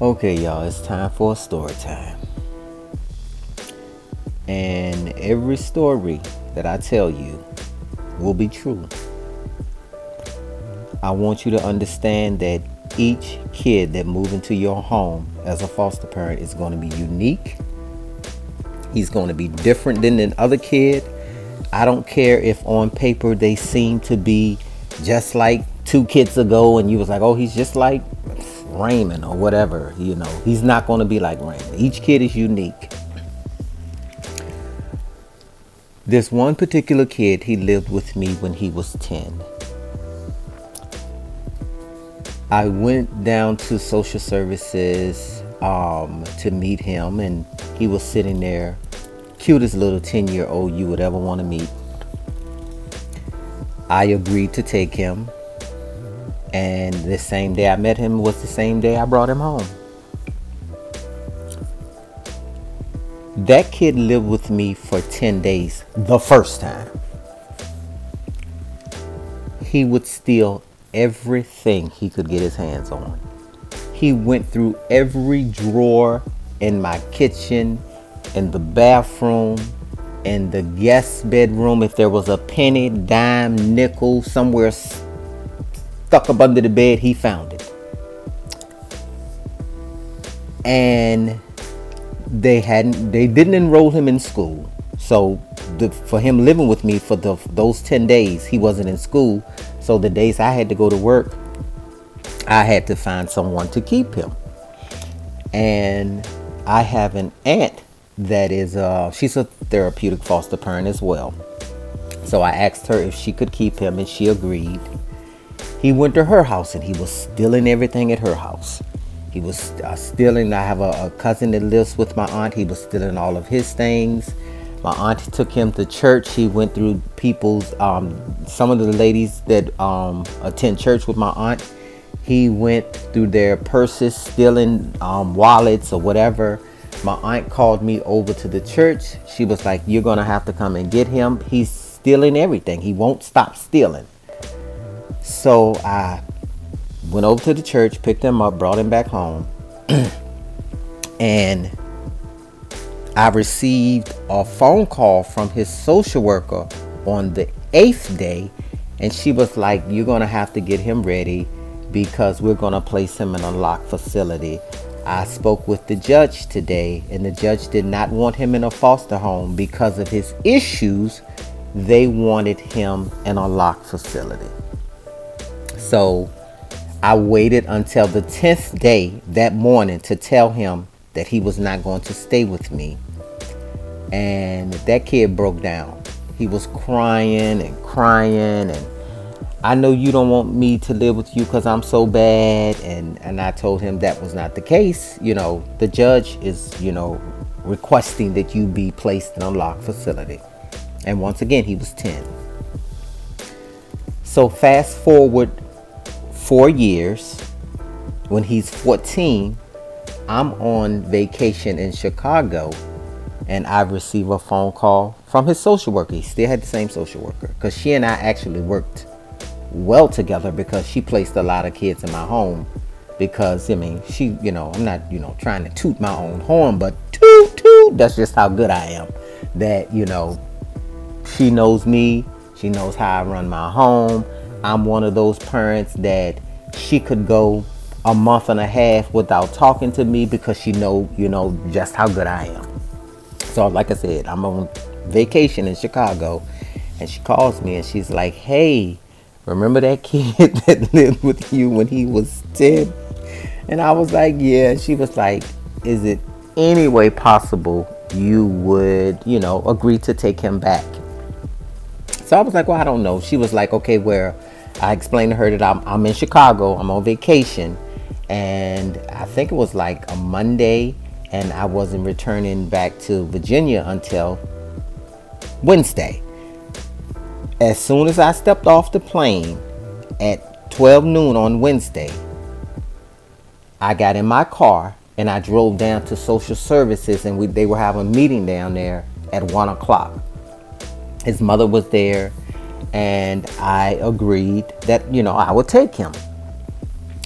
Okay, y'all, it's time for story time. And every story that I tell you will be true. I want you to understand that each kid that moves into your home as a foster parent is going to be unique. He's going to be different than the other kid. I don't care if on paper they seem to be just like two kids ago and you was like, oh, he's just like Raymond or whatever, you know. He's not going to be like Raymond. Each kid is unique. This one particular kid, he lived with me when he was 10. I went down to social services um, to meet him, and he was sitting there, cutest little 10 year old you would ever want to meet. I agreed to take him, and the same day I met him was the same day I brought him home. That kid lived with me for 10 days the first time. He would steal everything he could get his hands on. He went through every drawer in my kitchen, in the bathroom, in the guest bedroom. If there was a penny, dime, nickel somewhere stuck up under the bed, he found it. And they hadn't they didn't enroll him in school. So the, for him living with me for the, those 10 days he wasn't in school. So the days i had to go to work i had to find someone to keep him. And i have an aunt that is uh, she's a therapeutic foster parent as well. So i asked her if she could keep him and she agreed he went to her house and he was stealing everything at her house he was uh, stealing. I have a, a, cousin that lives with my aunt. He was stealing all of his things. My aunt took him to church. He went through people's, um, some of the ladies that um, attend church with my aunt. He went through their purses, stealing um, wallets or whatever. My aunt called me over to the church. She was like, You're going to have to come and get him. He's stealing everything. He won't stop stealing. So I went over to the church, picked him up, brought him back home, and I received a phone call from his social worker on the eighth day, and she was like, You're gonna have to get him ready because we're gonna place him in a locked facility. I spoke with the judge today, and the judge did not want him in a foster home because of his issues. They wanted him in a locked facility. So I waited until the 10th day that morning to tell him that he was not going to stay with me. And that kid broke down. He was crying and crying and I know you don't want me to live with you because I'm so bad. And, and I told him that was not the case. You know, the judge is, you know, requesting that you be placed in a locked facility. And once again, he was 10. So fast forward four years, when he's 14, I'm on vacation in Chicago and I receive a phone call from his social worker. He still had the same social worker because she and I actually worked well together because she placed a lot of kids in my home. Because I mean, she, you know, I'm not, you know, trying to toot my own horn, but toot toot. That's just how good I am. That you know, she knows me. She knows how I run my home. I'm one of those parents that she could go a month and a half without talking to me because she know, you know, just how good I am. So like I said, I'm on vacation in Chicago and she calls me and she's like, "Hey, remember that kid that lived with you when he was 10?" And I was like, "Yeah." She was like, "Is it any way possible you would, you know, agree to take him back?" So I was like, "Well, I don't know." She was like, "Okay, where I explained to her that I'm, I'm in Chicago, I'm on vacation, and I think it was like a Monday, and I wasn't returning back to Virginia until Wednesday. As soon as I stepped off the plane at 12 noon on Wednesday, I got in my car and I drove down to social services, and we, they were having a meeting down there at one o'clock. His mother was there and I agreed that, you know, I would take him.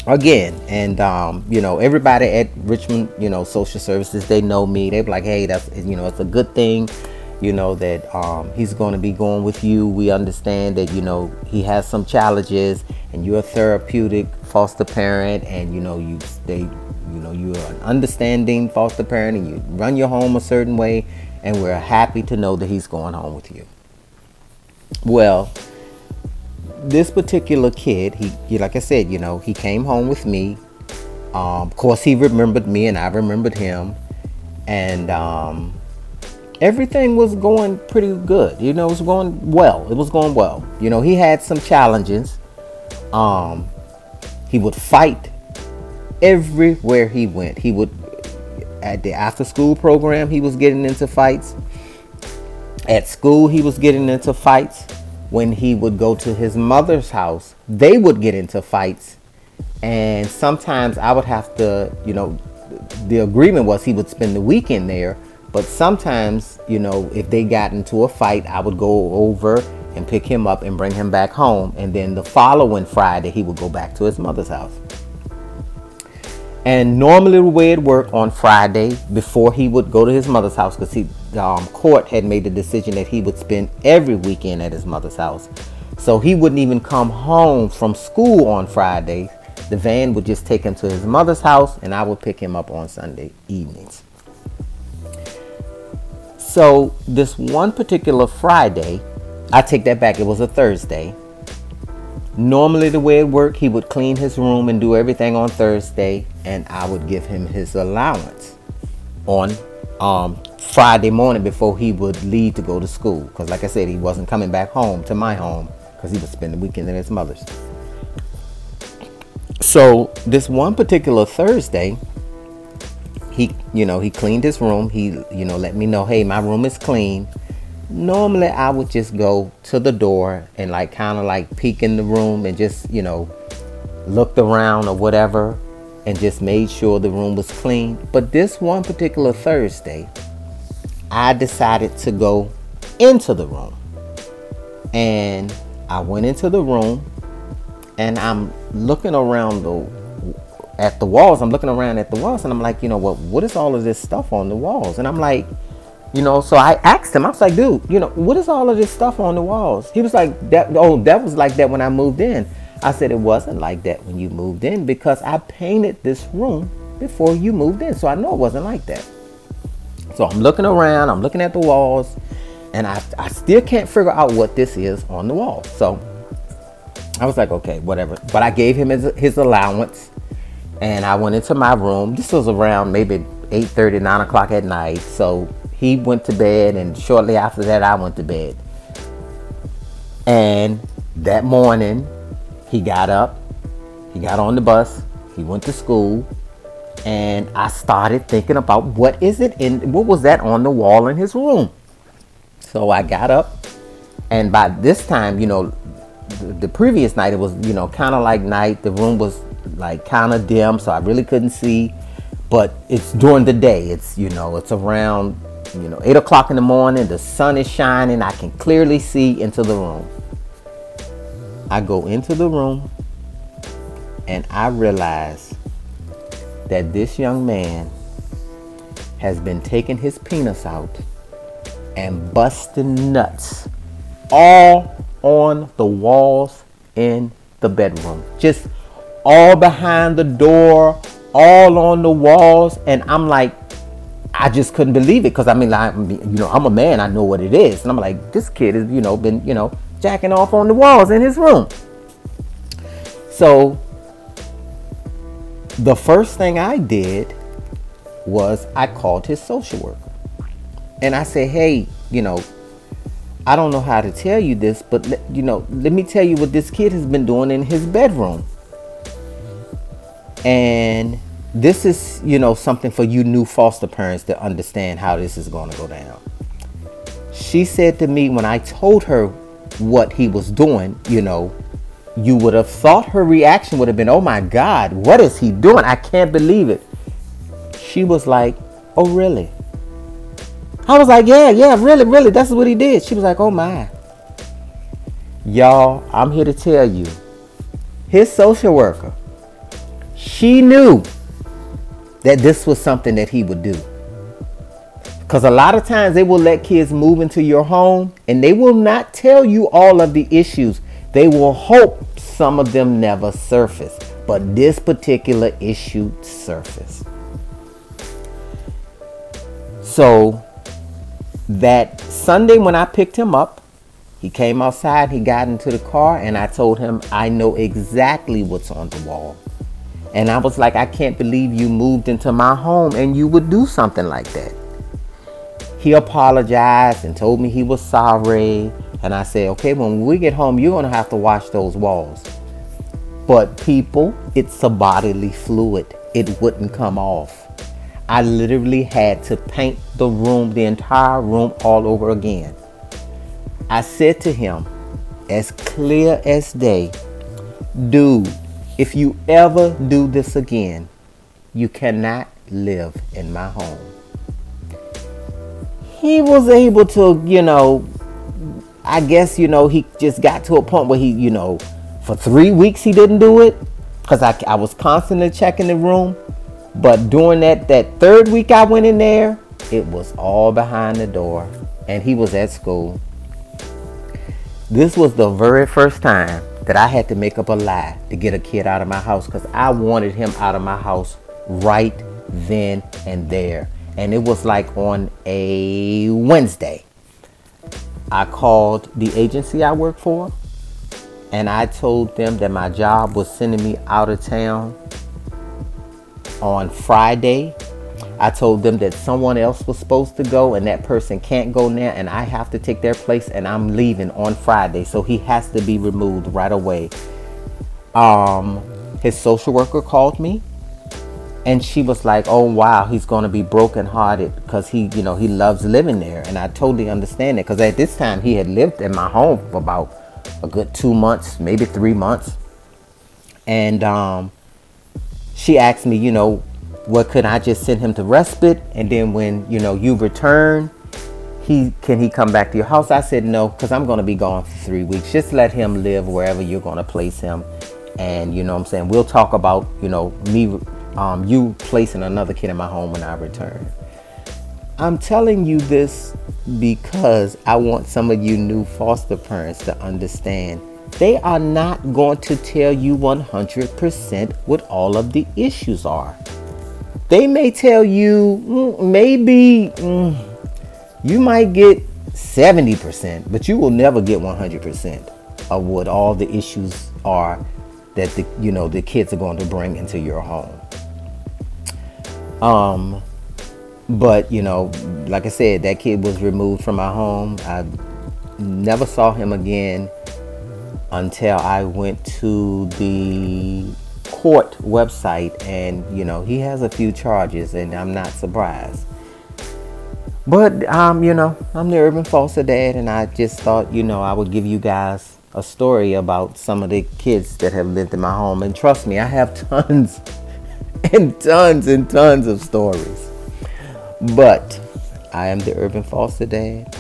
again and um, you know everybody at richmond you know social services they know me. They're like hey that's you know it's a good thing you know that um, he's going to be going with you. We understand that you know he has some challenges and you're a therapeutic foster parent and you know you they you know you're an understanding foster parent and you run your home a certain way and we're happy to know that he's going home with you well this particular kid, he, like I said, you know, he came home with me. Um, of course, he remembered me, and I remembered him, and um, everything was going pretty good. You know, it was going well. It was going well. You know, he had some challenges. Um, he would fight everywhere he went. He would at the after school program. He was getting into fights. At school, he was getting into fights when he would go to his mother's house, they would get into fights. And sometimes I would have to, you know, the agreement was he would spend the weekend there. But sometimes, you know, if they got into a fight, I would go over and pick him up and bring him back home. And then the following Friday, he would go back to his mother's house. And normally it worked on Friday before he would go to his mother's house because he um, court had made the decision that he would spend every weekend at his mother's house. So he wouldn't even come home from school on Friday. The van would just take him to his mother's house and I would pick him up on Sunday evenings. So this one particular Friday, I take that back, it was a Thursday. Normally, the way it worked, he would clean his room and do everything on Thursday, and I would give him his allowance on um, Friday morning before he would leave to go to school. Because, like I said, he wasn't coming back home to my home because he would spend the weekend at his mother's. So, this one particular Thursday, he, you know, he cleaned his room. He, you know, let me know, hey, my room is clean normally I would just go to the door and like kind of like peek in the room and just, you know, looked around or whatever and just made sure the room was clean. But this one particular Thursday, I decided to go into the room. And I went into the room and I'm looking around the at the walls. I'm looking around at the walls and I'm like, you know what, what is all of this stuff on the walls? And I'm like, you know, so I asked him, I was like, dude, you know, what is all of this stuff on the walls? He was like, that, oh, that was like that when I moved in. I said, it wasn't like that when you moved in because I painted this room before you moved in. So I know it wasn't like that. So I'm looking around, I'm looking at the walls, and I, I still can't figure out what this is on the wall. So I was like, okay, whatever. But I gave him his, his allowance and I went into my room. This was around maybe 8 30, 9 o'clock at night. So he went to bed, and shortly after that, I went to bed. And that morning, he got up, he got on the bus, he went to school, and I started thinking about what is it in what was that on the wall in his room. So I got up, and by this time, you know, the, the previous night it was you know kind of like night. The room was like kind of dim, so I really couldn't see. But it's during the day. It's you know it's around you know, 8 o'clock in the morning, the sun is shining, I can clearly see into the room. I go into the room and I realize that this young man has been taking his penis out and busting nuts all on the walls in the bedroom. Just all behind the door, all on the walls. And I'm like, I just couldn't believe it because I mean, I, you know, I'm a man. I know what it is, and I'm like, this kid has, you know, been, you know, jacking off on the walls in his room. So the first thing I did was I called his social worker, and I said, hey, you know, I don't know how to tell you this, but you know, let me tell you what this kid has been doing in his bedroom, and this is, you know, something for you new foster parents to understand how this is going to go down. She said to me when I told her what he was doing, you know, you would have thought her reaction would have been, oh my God, what is he doing? I can't believe it. She was like, oh, really? I was like, yeah, yeah, really, really. That's what he did. She was like, oh my. Y'all, I'm here to tell you, his social worker she knew that this was something that he would do. Because a lot of times they will let kids move into your home and they will not tell you all of the issues. They will hope some of them never surface. But this particular issue surfaced. So that Sunday when I picked him up, he came outside, he got into the car, and I told him, I know exactly what's on the wall. And I was like, I can't believe you moved into my home and you would do something like that. He apologized and told me he was sorry. And I said, okay, when we get home, you're going to have to wash those walls. But people, it's a bodily fluid, it wouldn't come off. I literally had to paint the room, the entire room, all over again. I said to him, as clear as day, dude, if you ever do this again, you cannot live in my home. He was able to, you know, I guess, you know, he just got to a point where he, you know, for three weeks he didn't do it because I, I was constantly checking the room. But during that, that third week I went in there, it was all behind the door and he was at school. This was the very first time that I had to make up a lie to get a kid out of my house because I wanted him out of my house right then and there. And it was like on a Wednesday. I called the agency I work for and I told them that my job was sending me out of town on Friday I told them that someone else was supposed to go and that person can't go now and I have to take their place and I'm leaving on Friday. So he has to be removed right away. Um, his social worker called me and she was like, "Oh wow, he's going to be brokenhearted because he, you know, he loves living there." And I totally understand it because at this time he had lived in my home for about a good two months, maybe three months, and um, she asked me, you know, what could I just send him to respite? And then when you know you return he can he come back to your house? I said no because I'm going to be gone for three weeks. Just let him live wherever you're going to place him. And you know I'm saying we'll talk about you know me um, you placing another kid in my home when I return I'm telling you this because I want some of you new foster parents to understand they are not going to tell you 100% what all of the issues are they may tell you mm, maybe mm, you might get 70%, but you will never get 100% of what all the issues are that the you know the kids are going to bring into your home. Um but you know, like I said, that kid was removed from my home. I never saw him again until I went to the court website and you know he has a few charges and i'm not surprised but um you know i'm the urban foster dad and i just thought you know i would give you guys a story about some of the kids that have lived in my home and trust me i have tons and tons and tons of stories but i am the urban foster dad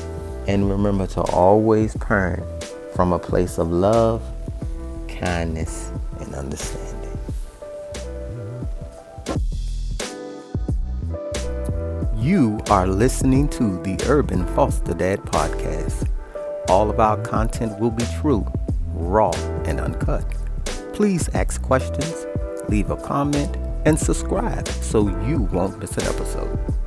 and remember to always parent from a place of love kindness and understanding You are listening to the Urban Foster Dad podcast. All of our content will be true, raw, and uncut. Please ask questions, leave a comment, and subscribe so you won't miss an episode.